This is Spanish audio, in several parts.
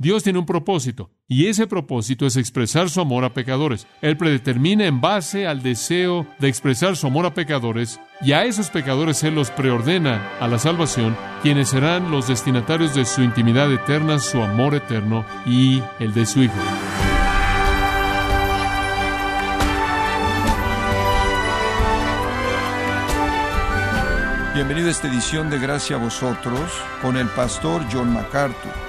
Dios tiene un propósito, y ese propósito es expresar su amor a pecadores. Él predetermina en base al deseo de expresar su amor a pecadores, y a esos pecadores Él los preordena a la salvación, quienes serán los destinatarios de su intimidad eterna, su amor eterno y el de su Hijo. Bienvenido a esta edición de Gracia a vosotros con el pastor John MacArthur.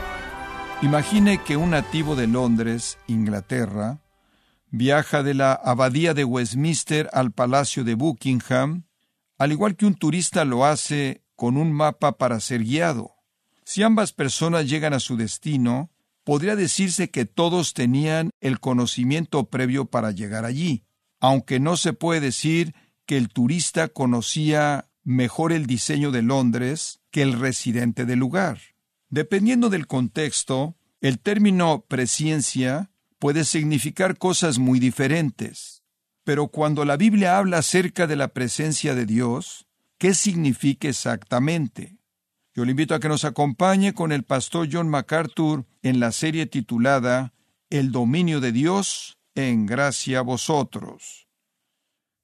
Imagine que un nativo de Londres, Inglaterra, viaja de la abadía de Westminster al palacio de Buckingham, al igual que un turista lo hace con un mapa para ser guiado. Si ambas personas llegan a su destino, podría decirse que todos tenían el conocimiento previo para llegar allí, aunque no se puede decir que el turista conocía mejor el diseño de Londres que el residente del lugar. Dependiendo del contexto, el término presciencia puede significar cosas muy diferentes. Pero cuando la Biblia habla acerca de la presencia de Dios, ¿qué significa exactamente? Yo le invito a que nos acompañe con el pastor John MacArthur en la serie titulada El dominio de Dios en gracia a vosotros.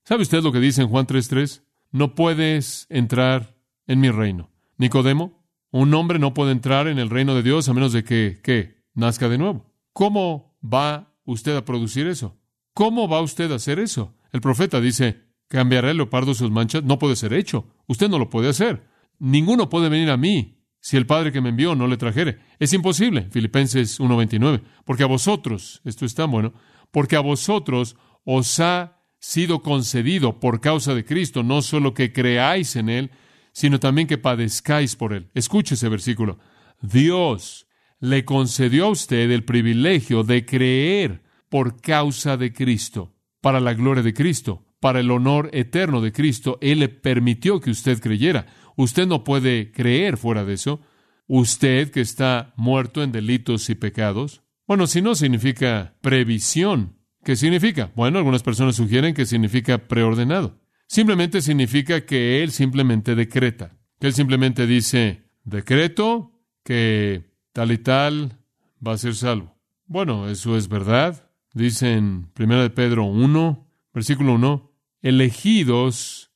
¿Sabe usted lo que dice en Juan 3:3? No puedes entrar en mi reino. Nicodemo, un hombre no puede entrar en el reino de Dios a menos de que, ¿qué? Nazca de nuevo. ¿Cómo va usted a producir eso? ¿Cómo va usted a hacer eso? El profeta dice, ¿cambiará el leopardo sus manchas? No puede ser hecho. Usted no lo puede hacer. Ninguno puede venir a mí si el Padre que me envió no le trajere. Es imposible. Filipenses 1.29. Porque a vosotros, esto es tan bueno, porque a vosotros os ha sido concedido por causa de Cristo, no solo que creáis en Él, sino también que padezcáis por él. Escuche ese versículo. Dios le concedió a usted el privilegio de creer por causa de Cristo, para la gloria de Cristo, para el honor eterno de Cristo. Él le permitió que usted creyera. Usted no puede creer fuera de eso. Usted que está muerto en delitos y pecados. Bueno, si no significa previsión. ¿Qué significa? Bueno, algunas personas sugieren que significa preordenado. Simplemente significa que Él simplemente decreta, que Él simplemente dice, decreto que tal y tal va a ser salvo. Bueno, eso es verdad. Dice en 1 de Pedro 1, versículo 1, elegidos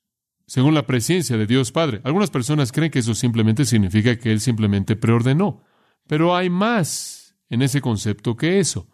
según la presencia de Dios Padre. Algunas personas creen que eso simplemente significa que Él simplemente preordenó, pero hay más en ese concepto que eso.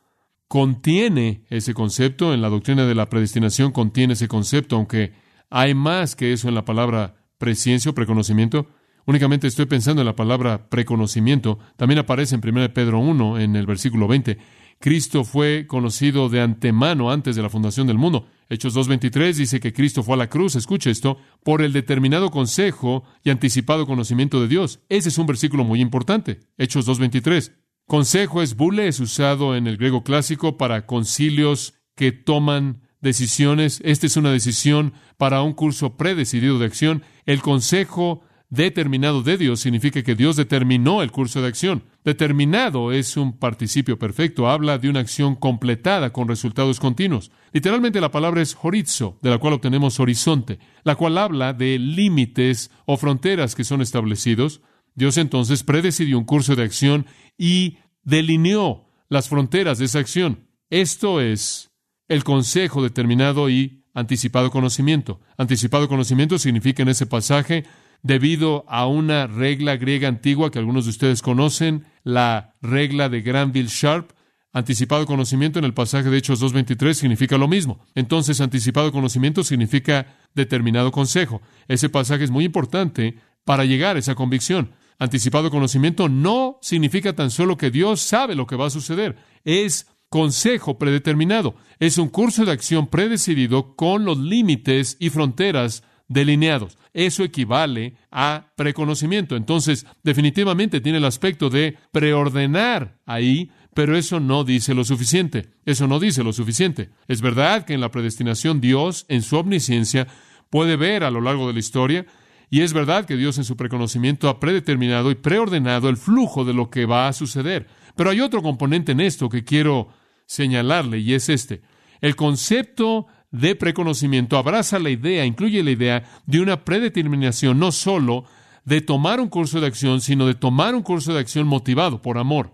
Contiene ese concepto, en la doctrina de la predestinación contiene ese concepto, aunque hay más que eso en la palabra presciencia o preconocimiento. Únicamente estoy pensando en la palabra preconocimiento. También aparece en 1 Pedro 1, en el versículo 20. Cristo fue conocido de antemano antes de la fundación del mundo. Hechos 2.23 dice que Cristo fue a la cruz, escuche esto, por el determinado consejo y anticipado conocimiento de Dios. Ese es un versículo muy importante. Hechos 2.23. Consejo es bule, es usado en el griego clásico para concilios que toman decisiones. Esta es una decisión para un curso predecidido de acción. El consejo determinado de Dios significa que Dios determinó el curso de acción. Determinado es un participio perfecto, habla de una acción completada con resultados continuos. Literalmente la palabra es horizo, de la cual obtenemos horizonte, la cual habla de límites o fronteras que son establecidos. Dios entonces predecidió un curso de acción y delineó las fronteras de esa acción. Esto es el consejo determinado y anticipado conocimiento. Anticipado conocimiento significa en ese pasaje, debido a una regla griega antigua que algunos de ustedes conocen, la regla de Granville Sharp, anticipado conocimiento en el pasaje de Hechos 2.23 significa lo mismo. Entonces, anticipado conocimiento significa determinado consejo. Ese pasaje es muy importante para llegar a esa convicción. Anticipado conocimiento no significa tan solo que Dios sabe lo que va a suceder, es consejo predeterminado. Es un curso de acción predecidido con los límites y fronteras delineados. Eso equivale a preconocimiento. Entonces, definitivamente tiene el aspecto de preordenar ahí, pero eso no dice lo suficiente. Eso no dice lo suficiente. Es verdad que en la predestinación Dios, en su omnisciencia, puede ver a lo largo de la historia, y es verdad que Dios en su preconocimiento ha predeterminado y preordenado el flujo de lo que va a suceder. Pero hay otro componente en esto que quiero señalarle y es este. El concepto de preconocimiento abraza la idea, incluye la idea de una predeterminación no solo de tomar un curso de acción, sino de tomar un curso de acción motivado por amor,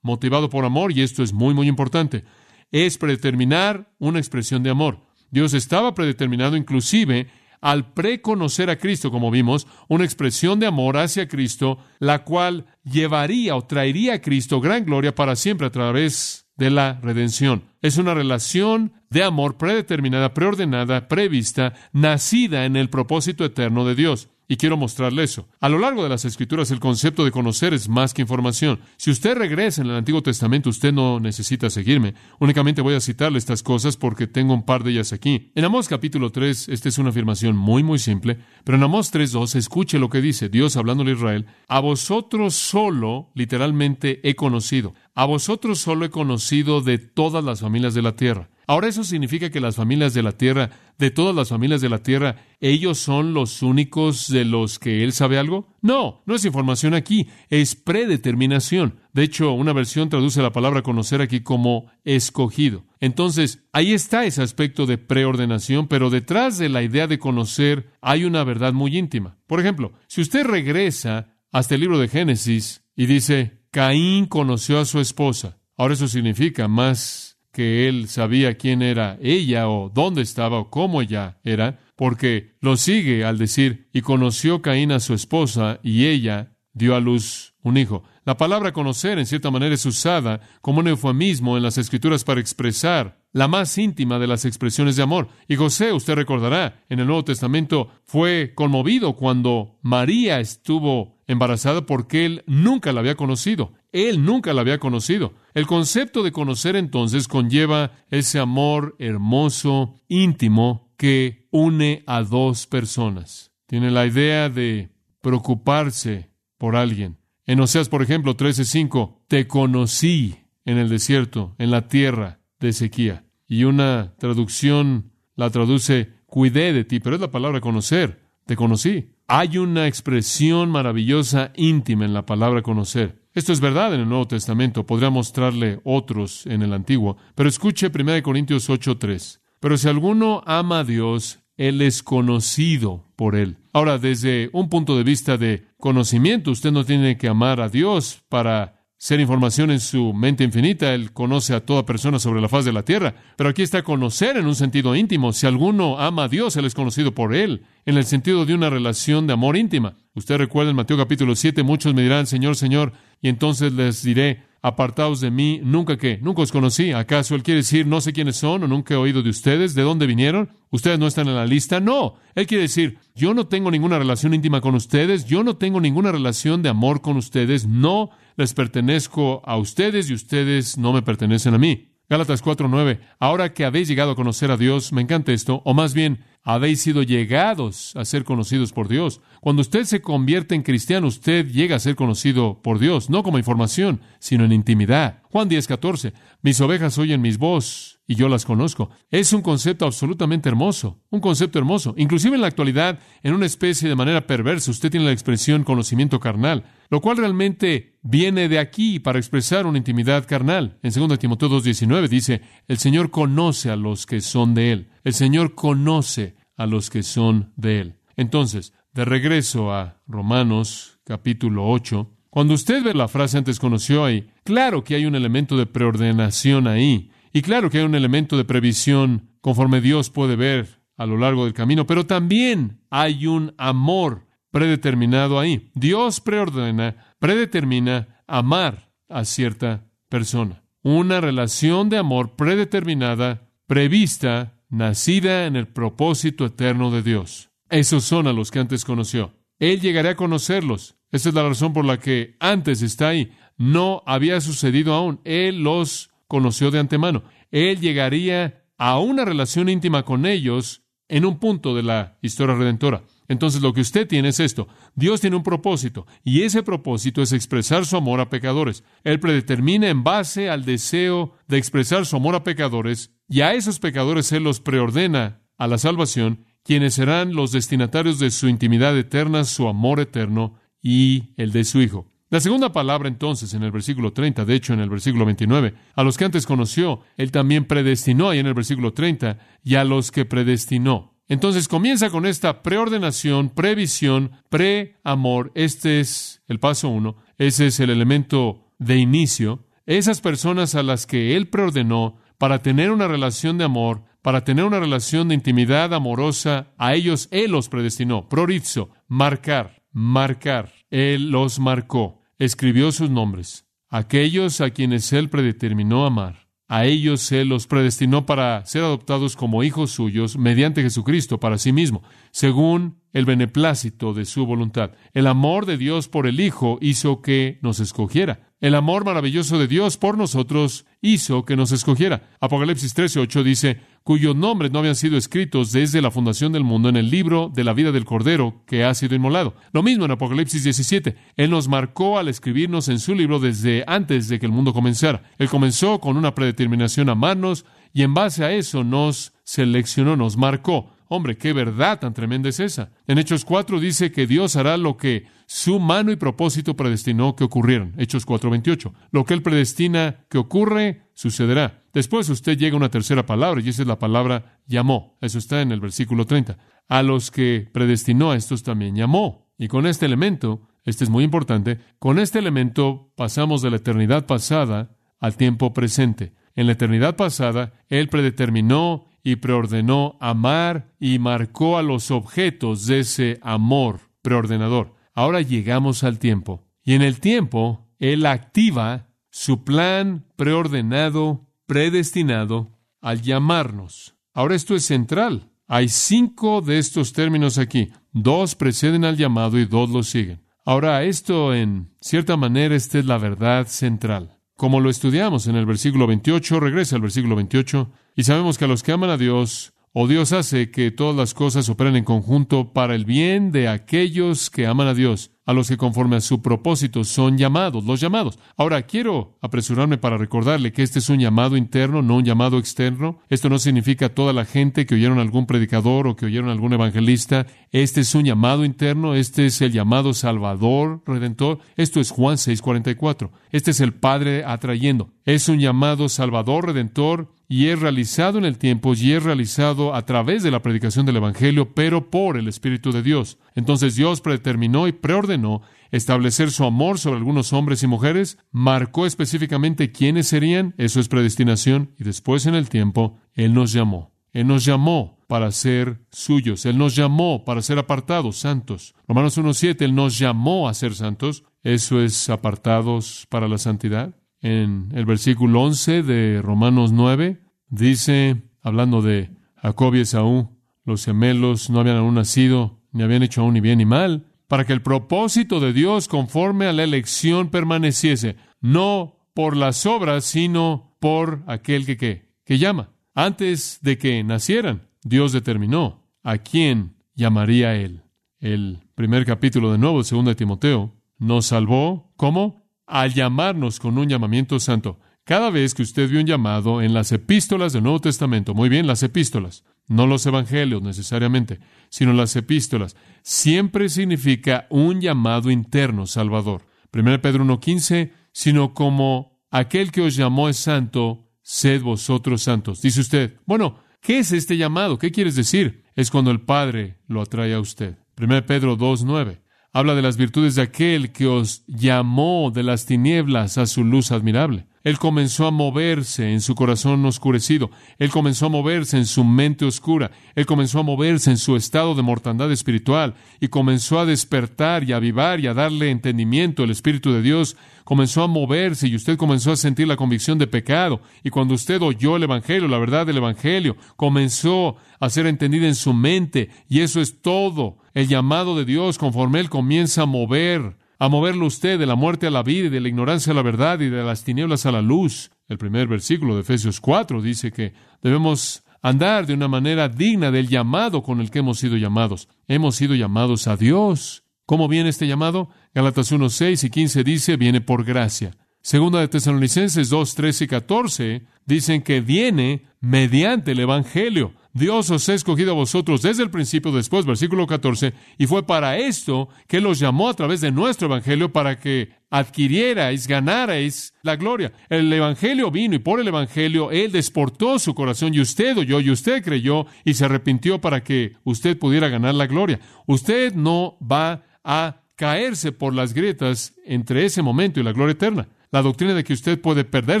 motivado por amor, y esto es muy, muy importante, es predeterminar una expresión de amor. Dios estaba predeterminado inclusive al preconocer a Cristo, como vimos, una expresión de amor hacia Cristo, la cual llevaría o traería a Cristo gran gloria para siempre a través de la redención. Es una relación de amor predeterminada, preordenada, prevista, nacida en el propósito eterno de Dios. Y quiero mostrarle eso. A lo largo de las Escrituras, el concepto de conocer es más que información. Si usted regresa en el Antiguo Testamento, usted no necesita seguirme. Únicamente voy a citarle estas cosas porque tengo un par de ellas aquí. En Amós capítulo 3, esta es una afirmación muy, muy simple, pero en Amós 3.2, escuche lo que dice Dios hablándole a Israel. A vosotros solo, literalmente, he conocido. A vosotros solo he conocido de todas las familias de la tierra. Ahora eso significa que las familias de la tierra, de todas las familias de la tierra, ellos son los únicos de los que él sabe algo? No, no es información aquí, es predeterminación. De hecho, una versión traduce la palabra conocer aquí como escogido. Entonces, ahí está ese aspecto de preordenación, pero detrás de la idea de conocer hay una verdad muy íntima. Por ejemplo, si usted regresa hasta el libro de Génesis y dice, Caín conoció a su esposa. Ahora eso significa más que él sabía quién era ella o dónde estaba o cómo ella era, porque lo sigue al decir, y conoció Caín a su esposa y ella dio a luz un hijo. La palabra conocer en cierta manera es usada como un eufemismo en las escrituras para expresar la más íntima de las expresiones de amor. Y José, usted recordará, en el Nuevo Testamento fue conmovido cuando María estuvo embarazada porque él nunca la había conocido. Él nunca la había conocido. El concepto de conocer entonces conlleva ese amor hermoso, íntimo, que une a dos personas. Tiene la idea de preocuparse por alguien. En Oseas, por ejemplo, 13:5, te conocí en el desierto, en la tierra de sequía. Y una traducción la traduce cuidé de ti, pero es la palabra conocer, te conocí. Hay una expresión maravillosa, íntima en la palabra conocer. Esto es verdad en el Nuevo Testamento, podría mostrarle otros en el Antiguo, pero escuche 1 Corintios 8:3. Pero si alguno ama a Dios, él es conocido por él. Ahora, desde un punto de vista de conocimiento, usted no tiene que amar a Dios para ser información en su mente infinita. Él conoce a toda persona sobre la faz de la tierra. Pero aquí está conocer en un sentido íntimo. Si alguno ama a Dios, Él es conocido por Él, en el sentido de una relación de amor íntima. Usted recuerda en Mateo capítulo 7, muchos me dirán, Señor, Señor, y entonces les diré, apartaos de mí, nunca que, nunca os conocí. ¿Acaso Él quiere decir, no sé quiénes son o nunca he oído de ustedes? ¿De dónde vinieron? ¿Ustedes no están en la lista? No. Él quiere decir, yo no tengo ninguna relación íntima con ustedes, yo no tengo ninguna relación de amor con ustedes, no les pertenezco a ustedes y ustedes no me pertenecen a mí. Gálatas 4:9. Ahora que habéis llegado a conocer a Dios, me encanta esto, o más bien, habéis sido llegados a ser conocidos por Dios. Cuando usted se convierte en cristiano, usted llega a ser conocido por Dios, no como información, sino en intimidad. Juan 10:14. Mis ovejas oyen mis voz y yo las conozco. Es un concepto absolutamente hermoso, un concepto hermoso. Inclusive en la actualidad, en una especie de manera perversa, usted tiene la expresión conocimiento carnal, lo cual realmente viene de aquí para expresar una intimidad carnal. En 2 Timoteo 2.19 dice, el Señor conoce a los que son de Él. El Señor conoce a los que son de Él. Entonces, de regreso a Romanos capítulo 8, cuando usted ve la frase antes conoció ahí, claro que hay un elemento de preordenación ahí. Y claro que hay un elemento de previsión conforme Dios puede ver a lo largo del camino, pero también hay un amor predeterminado ahí. Dios preordena, predetermina amar a cierta persona. Una relación de amor predeterminada, prevista, nacida en el propósito eterno de Dios. Esos son a los que antes conoció. Él llegará a conocerlos. Esa es la razón por la que antes está ahí. No había sucedido aún. Él los conoció de antemano. Él llegaría a una relación íntima con ellos en un punto de la historia redentora. Entonces lo que usted tiene es esto. Dios tiene un propósito y ese propósito es expresar su amor a pecadores. Él predetermina en base al deseo de expresar su amor a pecadores y a esos pecadores Él los preordena a la salvación, quienes serán los destinatarios de su intimidad eterna, su amor eterno y el de su Hijo. La segunda palabra entonces en el versículo 30, de hecho en el versículo 29, a los que antes conoció, él también predestinó ahí en el versículo 30, y a los que predestinó. Entonces comienza con esta preordenación, previsión, preamor. Este es el paso uno. Ese es el elemento de inicio. Esas personas a las que Él preordenó para tener una relación de amor, para tener una relación de intimidad amorosa, a ellos Él los predestinó. Prorizo, marcar, marcar. Él los marcó, escribió sus nombres. Aquellos a quienes Él predeterminó amar, a ellos Él los predestinó para ser adoptados como hijos suyos mediante Jesucristo para sí mismo, según el beneplácito de su voluntad. El amor de Dios por el Hijo hizo que nos escogiera. El amor maravilloso de Dios por nosotros hizo que nos escogiera. Apocalipsis 13:8 dice, cuyos nombres no habían sido escritos desde la fundación del mundo en el libro de la vida del Cordero que ha sido inmolado. Lo mismo en Apocalipsis 17. Él nos marcó al escribirnos en su libro desde antes de que el mundo comenzara. Él comenzó con una predeterminación a amarnos y en base a eso nos seleccionó, nos marcó. Hombre, qué verdad tan tremenda es esa. En Hechos 4 dice que Dios hará lo que su mano y propósito predestinó que ocurrieran. Hechos 4:28. Lo que Él predestina que ocurre, sucederá. Después usted llega a una tercera palabra y esa es la palabra llamó. Eso está en el versículo 30. A los que predestinó a estos también llamó. Y con este elemento, este es muy importante, con este elemento pasamos de la eternidad pasada al tiempo presente. En la eternidad pasada, Él predeterminó y preordenó amar y marcó a los objetos de ese amor preordenador. Ahora llegamos al tiempo. Y en el tiempo, Él activa su plan preordenado, predestinado, al llamarnos. Ahora esto es central. Hay cinco de estos términos aquí. Dos preceden al llamado y dos lo siguen. Ahora, esto en cierta manera, esta es la verdad central. Como lo estudiamos en el versículo 28, regresa al versículo 28, y sabemos que a los que aman a Dios, o Dios hace que todas las cosas operen en conjunto para el bien de aquellos que aman a Dios, a los que conforme a su propósito son llamados, los llamados. Ahora, quiero apresurarme para recordarle que este es un llamado interno, no un llamado externo. Esto no significa toda la gente que oyeron algún predicador o que oyeron algún evangelista. Este es un llamado interno, este es el llamado Salvador, Redentor. Esto es Juan 6:44. Este es el Padre atrayendo. Es un llamado Salvador, Redentor, y es realizado en el tiempo y es realizado a través de la predicación del Evangelio, pero por el Espíritu de Dios. Entonces Dios predeterminó y preordenó establecer su amor sobre algunos hombres y mujeres, marcó específicamente quiénes serían, eso es predestinación, y después en el tiempo Él nos llamó. Él nos llamó para ser suyos, Él nos llamó para ser apartados, santos. Romanos 1.7, Él nos llamó a ser santos, eso es apartados para la santidad en el versículo 11 de Romanos 9, dice, hablando de Jacob y Esaú, los gemelos no habían aún nacido, ni habían hecho aún ni bien ni mal, para que el propósito de Dios conforme a la elección permaneciese, no por las obras, sino por aquel que, que, que llama. Antes de que nacieran, Dios determinó a quién llamaría Él. El primer capítulo de nuevo, segundo de Timoteo, nos salvó, ¿cómo? al llamarnos con un llamamiento santo. Cada vez que usted vio un llamado en las epístolas del Nuevo Testamento, muy bien, las epístolas, no los evangelios necesariamente, sino las epístolas, siempre significa un llamado interno salvador. 1 Pedro 1.15, sino como aquel que os llamó es santo, sed vosotros santos. Dice usted, bueno, ¿qué es este llamado? ¿Qué quieres decir? Es cuando el Padre lo atrae a usted. 1 Pedro 2.9 habla de las virtudes de aquel que os llamó de las tinieblas a su luz admirable. Él comenzó a moverse en su corazón oscurecido. Él comenzó a moverse en su mente oscura. Él comenzó a moverse en su estado de mortandad espiritual y comenzó a despertar y a avivar y a darle entendimiento. El Espíritu de Dios comenzó a moverse y usted comenzó a sentir la convicción de pecado. Y cuando usted oyó el Evangelio, la verdad del Evangelio, comenzó a ser entendida en su mente. Y eso es todo. El llamado de Dios conforme Él comienza a mover a moverlo usted de la muerte a la vida y de la ignorancia a la verdad y de las tinieblas a la luz. El primer versículo de Efesios 4 dice que debemos andar de una manera digna del llamado con el que hemos sido llamados. Hemos sido llamados a Dios. ¿Cómo viene este llamado? Galatas 1, 6 y 15 dice, viene por gracia. Segunda de Tesalonicenses 2, 13 y 14 dicen que viene mediante el Evangelio. Dios os ha escogido a vosotros desde el principio, después, versículo 14, y fue para esto que los llamó a través de nuestro Evangelio para que adquirierais, ganarais la gloria. El Evangelio vino y por el Evangelio Él desportó su corazón y usted oyó y usted creyó y se arrepintió para que usted pudiera ganar la gloria. Usted no va a caerse por las grietas entre ese momento y la gloria eterna. La doctrina de que usted puede perder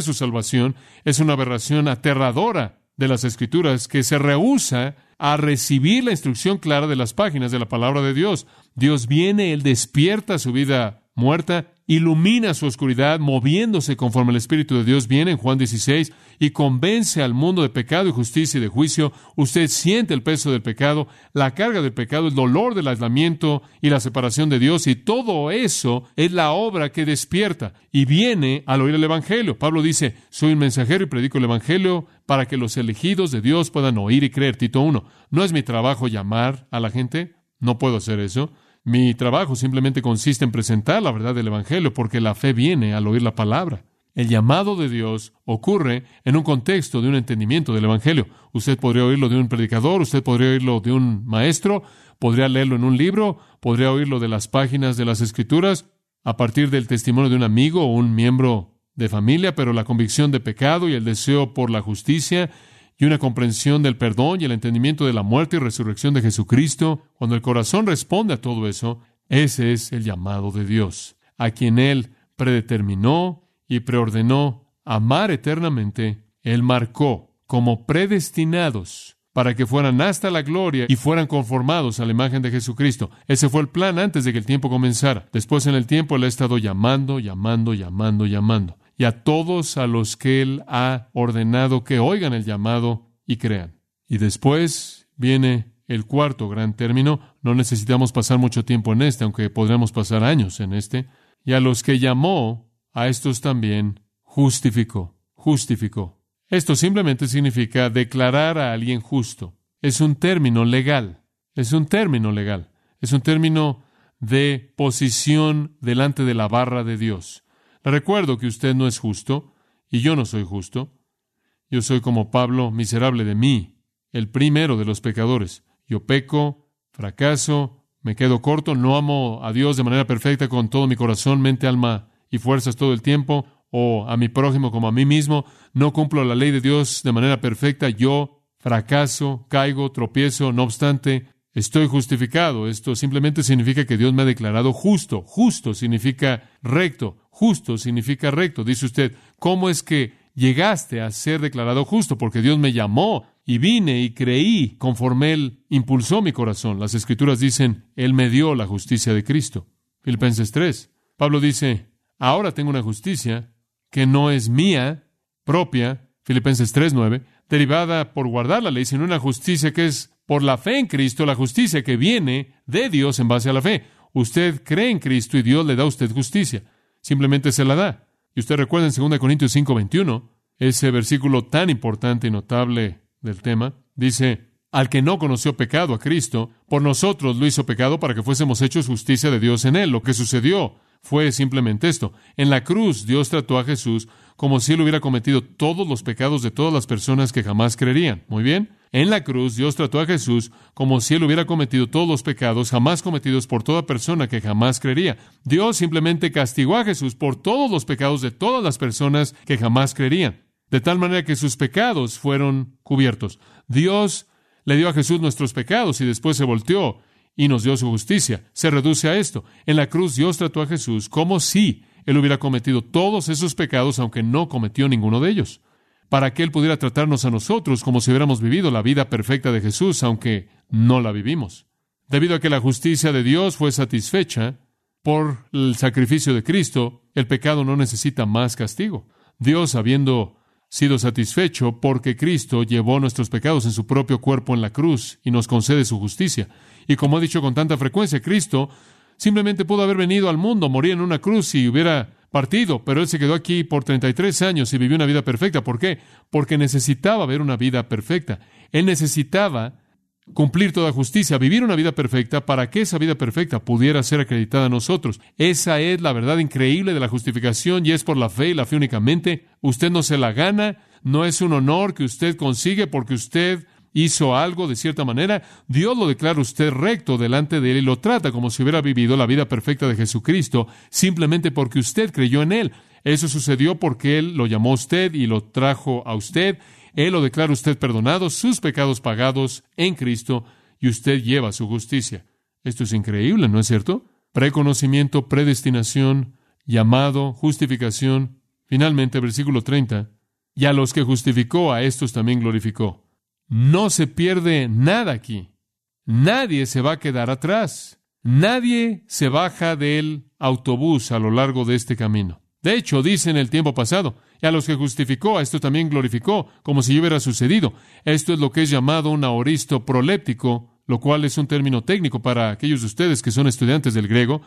su salvación es una aberración aterradora de las Escrituras que se rehúsa a recibir la instrucción clara de las páginas de la palabra de Dios. Dios viene, Él despierta su vida muerta ilumina su oscuridad, moviéndose conforme el Espíritu de Dios viene en Juan 16 y convence al mundo de pecado y justicia y de juicio. Usted siente el peso del pecado, la carga del pecado, el dolor del aislamiento y la separación de Dios y todo eso es la obra que despierta y viene al oír el Evangelio. Pablo dice, soy un mensajero y predico el Evangelio para que los elegidos de Dios puedan oír y creer. Tito 1. ¿No es mi trabajo llamar a la gente? No puedo hacer eso. Mi trabajo simplemente consiste en presentar la verdad del Evangelio, porque la fe viene al oír la palabra. El llamado de Dios ocurre en un contexto de un entendimiento del Evangelio. Usted podría oírlo de un predicador, usted podría oírlo de un maestro, podría leerlo en un libro, podría oírlo de las páginas de las Escrituras, a partir del testimonio de un amigo o un miembro de familia, pero la convicción de pecado y el deseo por la justicia y una comprensión del perdón y el entendimiento de la muerte y resurrección de Jesucristo, cuando el corazón responde a todo eso, ese es el llamado de Dios, a quien Él predeterminó y preordenó amar eternamente, Él marcó como predestinados para que fueran hasta la gloria y fueran conformados a la imagen de Jesucristo. Ese fue el plan antes de que el tiempo comenzara. Después en el tiempo Él ha estado llamando, llamando, llamando, llamando y a todos a los que Él ha ordenado que oigan el llamado y crean. Y después viene el cuarto gran término. No necesitamos pasar mucho tiempo en este, aunque podríamos pasar años en este. Y a los que llamó, a estos también justificó. Justificó. Esto simplemente significa declarar a alguien justo. Es un término legal. Es un término legal. Es un término de posición delante de la barra de Dios. Recuerdo que usted no es justo y yo no soy justo. Yo soy como Pablo, miserable de mí, el primero de los pecadores. Yo peco, fracaso, me quedo corto, no amo a Dios de manera perfecta con todo mi corazón, mente, alma y fuerzas todo el tiempo, o a mi prójimo como a mí mismo, no cumplo la ley de Dios de manera perfecta, yo fracaso, caigo, tropiezo, no obstante, estoy justificado. Esto simplemente significa que Dios me ha declarado justo. Justo significa recto. Justo significa recto. Dice usted, ¿cómo es que llegaste a ser declarado justo? Porque Dios me llamó y vine y creí conforme Él impulsó mi corazón. Las escrituras dicen, Él me dio la justicia de Cristo. Filipenses 3. Pablo dice, ahora tengo una justicia que no es mía, propia, Filipenses 3.9, derivada por guardar la ley, sino una justicia que es por la fe en Cristo, la justicia que viene de Dios en base a la fe. Usted cree en Cristo y Dios le da a usted justicia simplemente se la da. Y usted recuerda en 2 Corintios 5:21, ese versículo tan importante y notable del tema, dice, al que no conoció pecado a Cristo, por nosotros lo hizo pecado para que fuésemos hechos justicia de Dios en él. Lo que sucedió fue simplemente esto. En la cruz Dios trató a Jesús como si él hubiera cometido todos los pecados de todas las personas que jamás creerían. Muy bien. En la cruz Dios trató a Jesús como si él hubiera cometido todos los pecados jamás cometidos por toda persona que jamás creería. Dios simplemente castigó a Jesús por todos los pecados de todas las personas que jamás creerían, de tal manera que sus pecados fueron cubiertos. Dios le dio a Jesús nuestros pecados y después se volteó y nos dio su justicia. Se reduce a esto. En la cruz Dios trató a Jesús como si él hubiera cometido todos esos pecados aunque no cometió ninguno de ellos para que Él pudiera tratarnos a nosotros como si hubiéramos vivido la vida perfecta de Jesús, aunque no la vivimos. Debido a que la justicia de Dios fue satisfecha por el sacrificio de Cristo, el pecado no necesita más castigo. Dios, habiendo sido satisfecho porque Cristo llevó nuestros pecados en su propio cuerpo en la cruz y nos concede su justicia. Y como he dicho con tanta frecuencia, Cristo simplemente pudo haber venido al mundo, morir en una cruz y hubiera partido, pero él se quedó aquí por 33 años y vivió una vida perfecta. ¿Por qué? Porque necesitaba ver una vida perfecta. Él necesitaba cumplir toda justicia, vivir una vida perfecta para que esa vida perfecta pudiera ser acreditada a nosotros. Esa es la verdad increíble de la justificación y es por la fe y la fe únicamente. Usted no se la gana, no es un honor que usted consigue porque usted hizo algo de cierta manera, Dios lo declara usted recto delante de Él y lo trata como si hubiera vivido la vida perfecta de Jesucristo, simplemente porque usted creyó en Él. Eso sucedió porque Él lo llamó a usted y lo trajo a usted. Él lo declara usted perdonado, sus pecados pagados en Cristo, y usted lleva su justicia. Esto es increíble, ¿no es cierto? Preconocimiento, predestinación, llamado, justificación, Finalmente, versículo 30, y a los que justificó, a estos también glorificó. No se pierde nada aquí. Nadie se va a quedar atrás. Nadie se baja del autobús a lo largo de este camino. De hecho, dice en el tiempo pasado, y a los que justificó, a esto también glorificó, como si hubiera sucedido. Esto es lo que es llamado un aoristo proléptico, lo cual es un término técnico para aquellos de ustedes que son estudiantes del griego,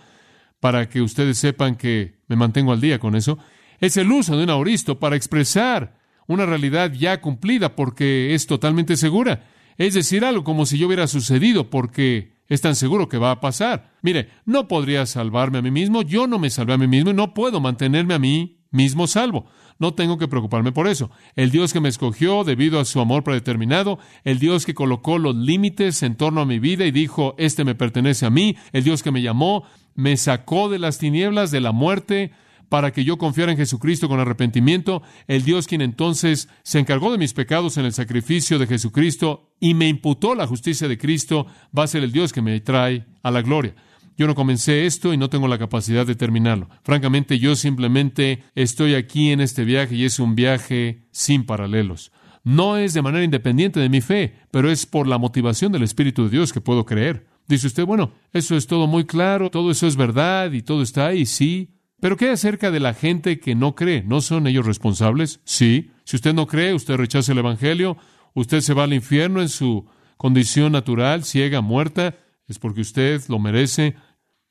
para que ustedes sepan que me mantengo al día con eso. Es el uso de un aoristo para expresar una realidad ya cumplida porque es totalmente segura. Es decir, algo como si yo hubiera sucedido porque es tan seguro que va a pasar. Mire, no podría salvarme a mí mismo, yo no me salvé a mí mismo y no puedo mantenerme a mí mismo salvo. No tengo que preocuparme por eso. El Dios que me escogió debido a su amor predeterminado, el Dios que colocó los límites en torno a mi vida y dijo, este me pertenece a mí, el Dios que me llamó, me sacó de las tinieblas, de la muerte, para que yo confiara en Jesucristo con arrepentimiento, el Dios quien entonces se encargó de mis pecados en el sacrificio de Jesucristo y me imputó la justicia de Cristo, va a ser el Dios que me trae a la gloria. Yo no comencé esto y no tengo la capacidad de terminarlo. Francamente, yo simplemente estoy aquí en este viaje y es un viaje sin paralelos. No es de manera independiente de mi fe, pero es por la motivación del Espíritu de Dios que puedo creer. Dice usted, bueno, eso es todo muy claro, todo eso es verdad y todo está ahí, sí. Pero ¿qué acerca de la gente que no cree? ¿No son ellos responsables? Sí. Si usted no cree, usted rechaza el Evangelio, usted se va al infierno en su condición natural, ciega, muerta, es porque usted lo merece.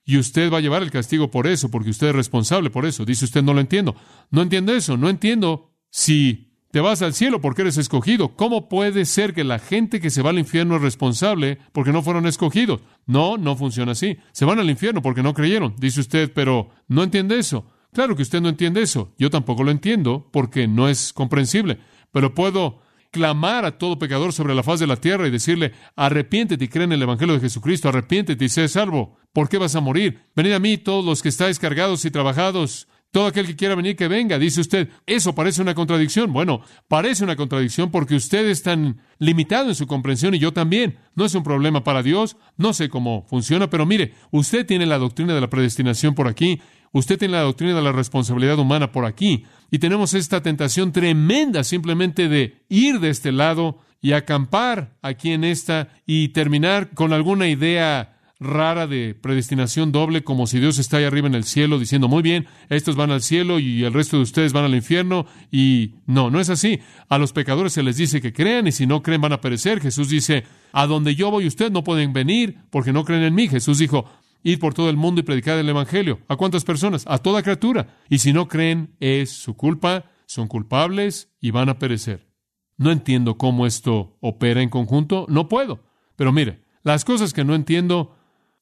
Y usted va a llevar el castigo por eso, porque usted es responsable por eso. Dice usted, no lo entiendo. No entiendo eso, no entiendo si te vas al cielo porque eres escogido. ¿Cómo puede ser que la gente que se va al infierno es responsable porque no fueron escogidos? No, no funciona así. Se van al infierno porque no creyeron. Dice usted, pero no entiende eso. Claro que usted no entiende eso. Yo tampoco lo entiendo porque no es comprensible. Pero puedo clamar a todo pecador sobre la faz de la tierra y decirle, arrepiéntete y cree en el Evangelio de Jesucristo, arrepiéntete y sé salvo. ¿Por qué vas a morir? Venid a mí todos los que estáis cargados y trabajados. Todo aquel que quiera venir, que venga. Dice usted, eso parece una contradicción. Bueno, parece una contradicción porque usted es tan limitado en su comprensión y yo también. No es un problema para Dios. No sé cómo funciona, pero mire, usted tiene la doctrina de la predestinación por aquí. Usted tiene la doctrina de la responsabilidad humana por aquí. Y tenemos esta tentación tremenda simplemente de ir de este lado y acampar aquí en esta y terminar con alguna idea rara de predestinación doble, como si Dios está ahí arriba en el cielo diciendo, muy bien, estos van al cielo y el resto de ustedes van al infierno. Y no, no es así. A los pecadores se les dice que crean y si no creen van a perecer. Jesús dice, a donde yo voy ustedes no pueden venir porque no creen en mí. Jesús dijo, ir por todo el mundo y predicar el Evangelio. ¿A cuántas personas? A toda criatura. Y si no creen, es su culpa, son culpables y van a perecer. No entiendo cómo esto opera en conjunto, no puedo. Pero mire, las cosas que no entiendo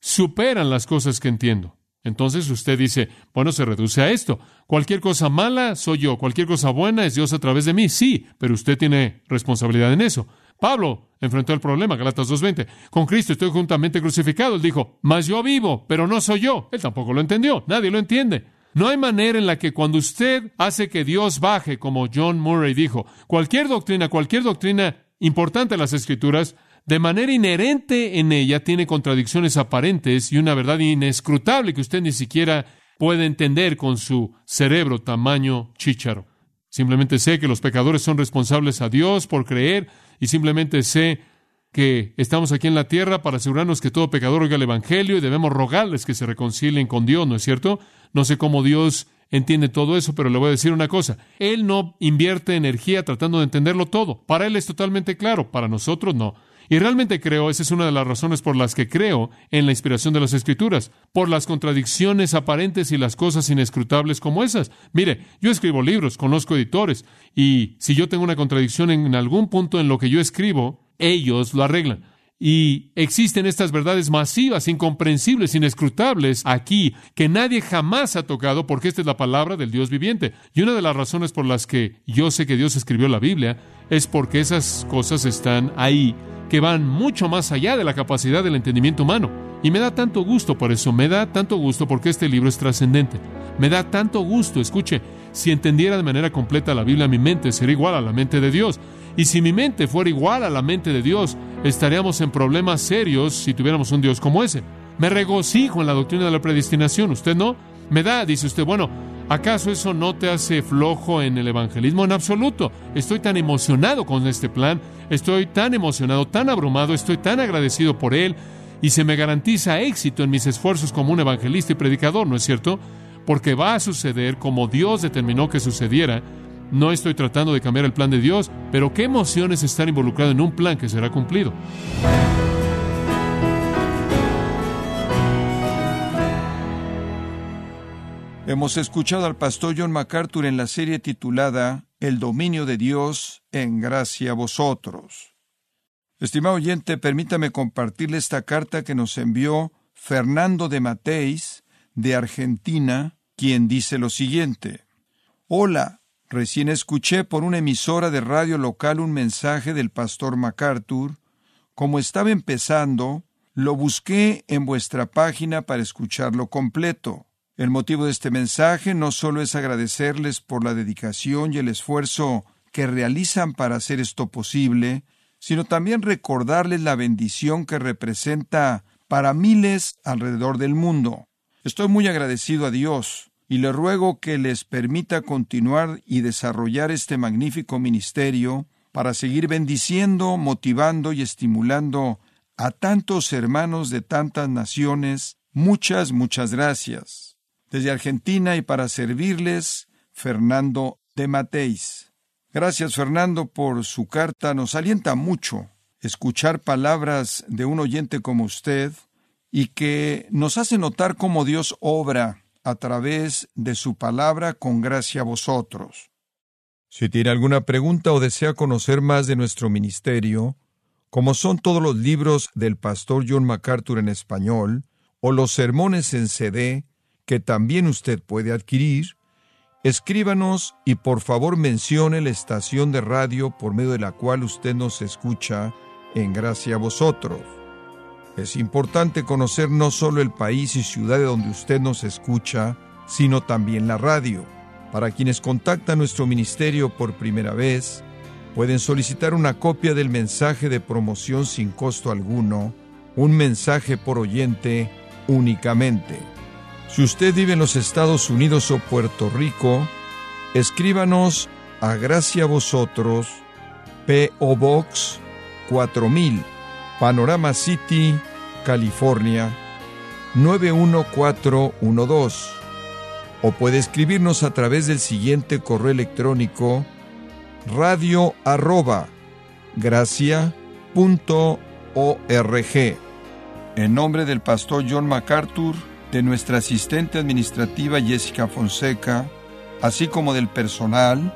superan las cosas que entiendo. Entonces usted dice, bueno, se reduce a esto. Cualquier cosa mala soy yo, cualquier cosa buena es Dios a través de mí. Sí, pero usted tiene responsabilidad en eso. Pablo enfrentó el problema, Galatas 2.20. Con Cristo estoy juntamente crucificado. Él dijo, mas yo vivo, pero no soy yo. Él tampoco lo entendió, nadie lo entiende. No hay manera en la que cuando usted hace que Dios baje, como John Murray dijo, cualquier doctrina, cualquier doctrina importante en las Escrituras, de manera inherente en ella tiene contradicciones aparentes y una verdad inescrutable que usted ni siquiera puede entender con su cerebro tamaño chícharo. Simplemente sé que los pecadores son responsables a Dios por creer y simplemente sé que estamos aquí en la tierra para asegurarnos que todo pecador oiga el Evangelio y debemos rogarles que se reconcilien con Dios, ¿no es cierto? No sé cómo Dios entiende todo eso, pero le voy a decir una cosa. Él no invierte energía tratando de entenderlo todo. Para Él es totalmente claro, para nosotros no. Y realmente creo, esa es una de las razones por las que creo en la inspiración de las Escrituras, por las contradicciones aparentes y las cosas inescrutables como esas. Mire, yo escribo libros, conozco editores, y si yo tengo una contradicción en algún punto en lo que yo escribo, ellos lo arreglan. Y existen estas verdades masivas, incomprensibles, inescrutables aquí, que nadie jamás ha tocado porque esta es la palabra del Dios viviente. Y una de las razones por las que yo sé que Dios escribió la Biblia es porque esas cosas están ahí que van mucho más allá de la capacidad del entendimiento humano. Y me da tanto gusto por eso, me da tanto gusto porque este libro es trascendente. Me da tanto gusto, escuche, si entendiera de manera completa la Biblia, mi mente sería igual a la mente de Dios. Y si mi mente fuera igual a la mente de Dios, estaríamos en problemas serios si tuviéramos un Dios como ese. Me regocijo en la doctrina de la predestinación, ¿usted no? Me da, dice usted, bueno, ¿Acaso eso no te hace flojo en el evangelismo? En absoluto. Estoy tan emocionado con este plan, estoy tan emocionado, tan abrumado, estoy tan agradecido por él y se me garantiza éxito en mis esfuerzos como un evangelista y predicador, ¿no es cierto? Porque va a suceder como Dios determinó que sucediera. No estoy tratando de cambiar el plan de Dios, pero qué emociones estar involucrado en un plan que será cumplido. Hemos escuchado al pastor John MacArthur en la serie titulada El dominio de Dios en gracia a vosotros. Estimado oyente, permítame compartirle esta carta que nos envió Fernando de Mateis, de Argentina, quien dice lo siguiente. Hola, recién escuché por una emisora de radio local un mensaje del pastor MacArthur. Como estaba empezando, lo busqué en vuestra página para escucharlo completo. El motivo de este mensaje no solo es agradecerles por la dedicación y el esfuerzo que realizan para hacer esto posible, sino también recordarles la bendición que representa para miles alrededor del mundo. Estoy muy agradecido a Dios y le ruego que les permita continuar y desarrollar este magnífico ministerio para seguir bendiciendo, motivando y estimulando a tantos hermanos de tantas naciones. Muchas, muchas gracias. Desde Argentina y para servirles, Fernando de Mateis. Gracias, Fernando, por su carta. Nos alienta mucho escuchar palabras de un oyente como usted y que nos hace notar cómo Dios obra a través de su palabra con gracia a vosotros. Si tiene alguna pregunta o desea conocer más de nuestro ministerio, como son todos los libros del pastor John MacArthur en español, o los sermones en CD, que también usted puede adquirir, escríbanos y por favor mencione la estación de radio por medio de la cual usted nos escucha en gracia a vosotros. Es importante conocer no solo el país y ciudad de donde usted nos escucha, sino también la radio. Para quienes contactan nuestro ministerio por primera vez, pueden solicitar una copia del mensaje de promoción sin costo alguno, un mensaje por oyente únicamente. Si usted vive en los Estados Unidos o Puerto Rico, escríbanos a Gracia Vosotros, P.O. Box 4000, Panorama City, California 91412. O puede escribirnos a través del siguiente correo electrónico radio arroba En nombre del pastor John MacArthur, de nuestra asistente administrativa Jessica Fonseca, así como del personal,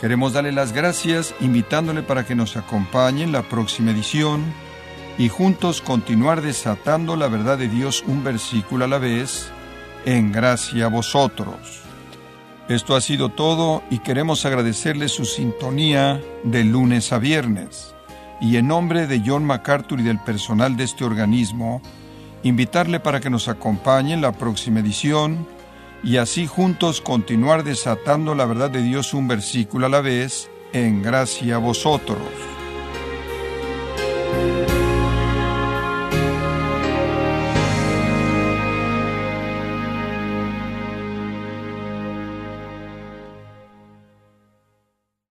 queremos darle las gracias invitándole para que nos acompañe en la próxima edición y juntos continuar desatando la verdad de Dios un versículo a la vez, en gracia a vosotros. Esto ha sido todo y queremos agradecerle su sintonía de lunes a viernes. Y en nombre de John MacArthur y del personal de este organismo, invitarle para que nos acompañe en la próxima edición y así juntos continuar desatando la verdad de Dios un versículo a la vez en gracia a vosotros.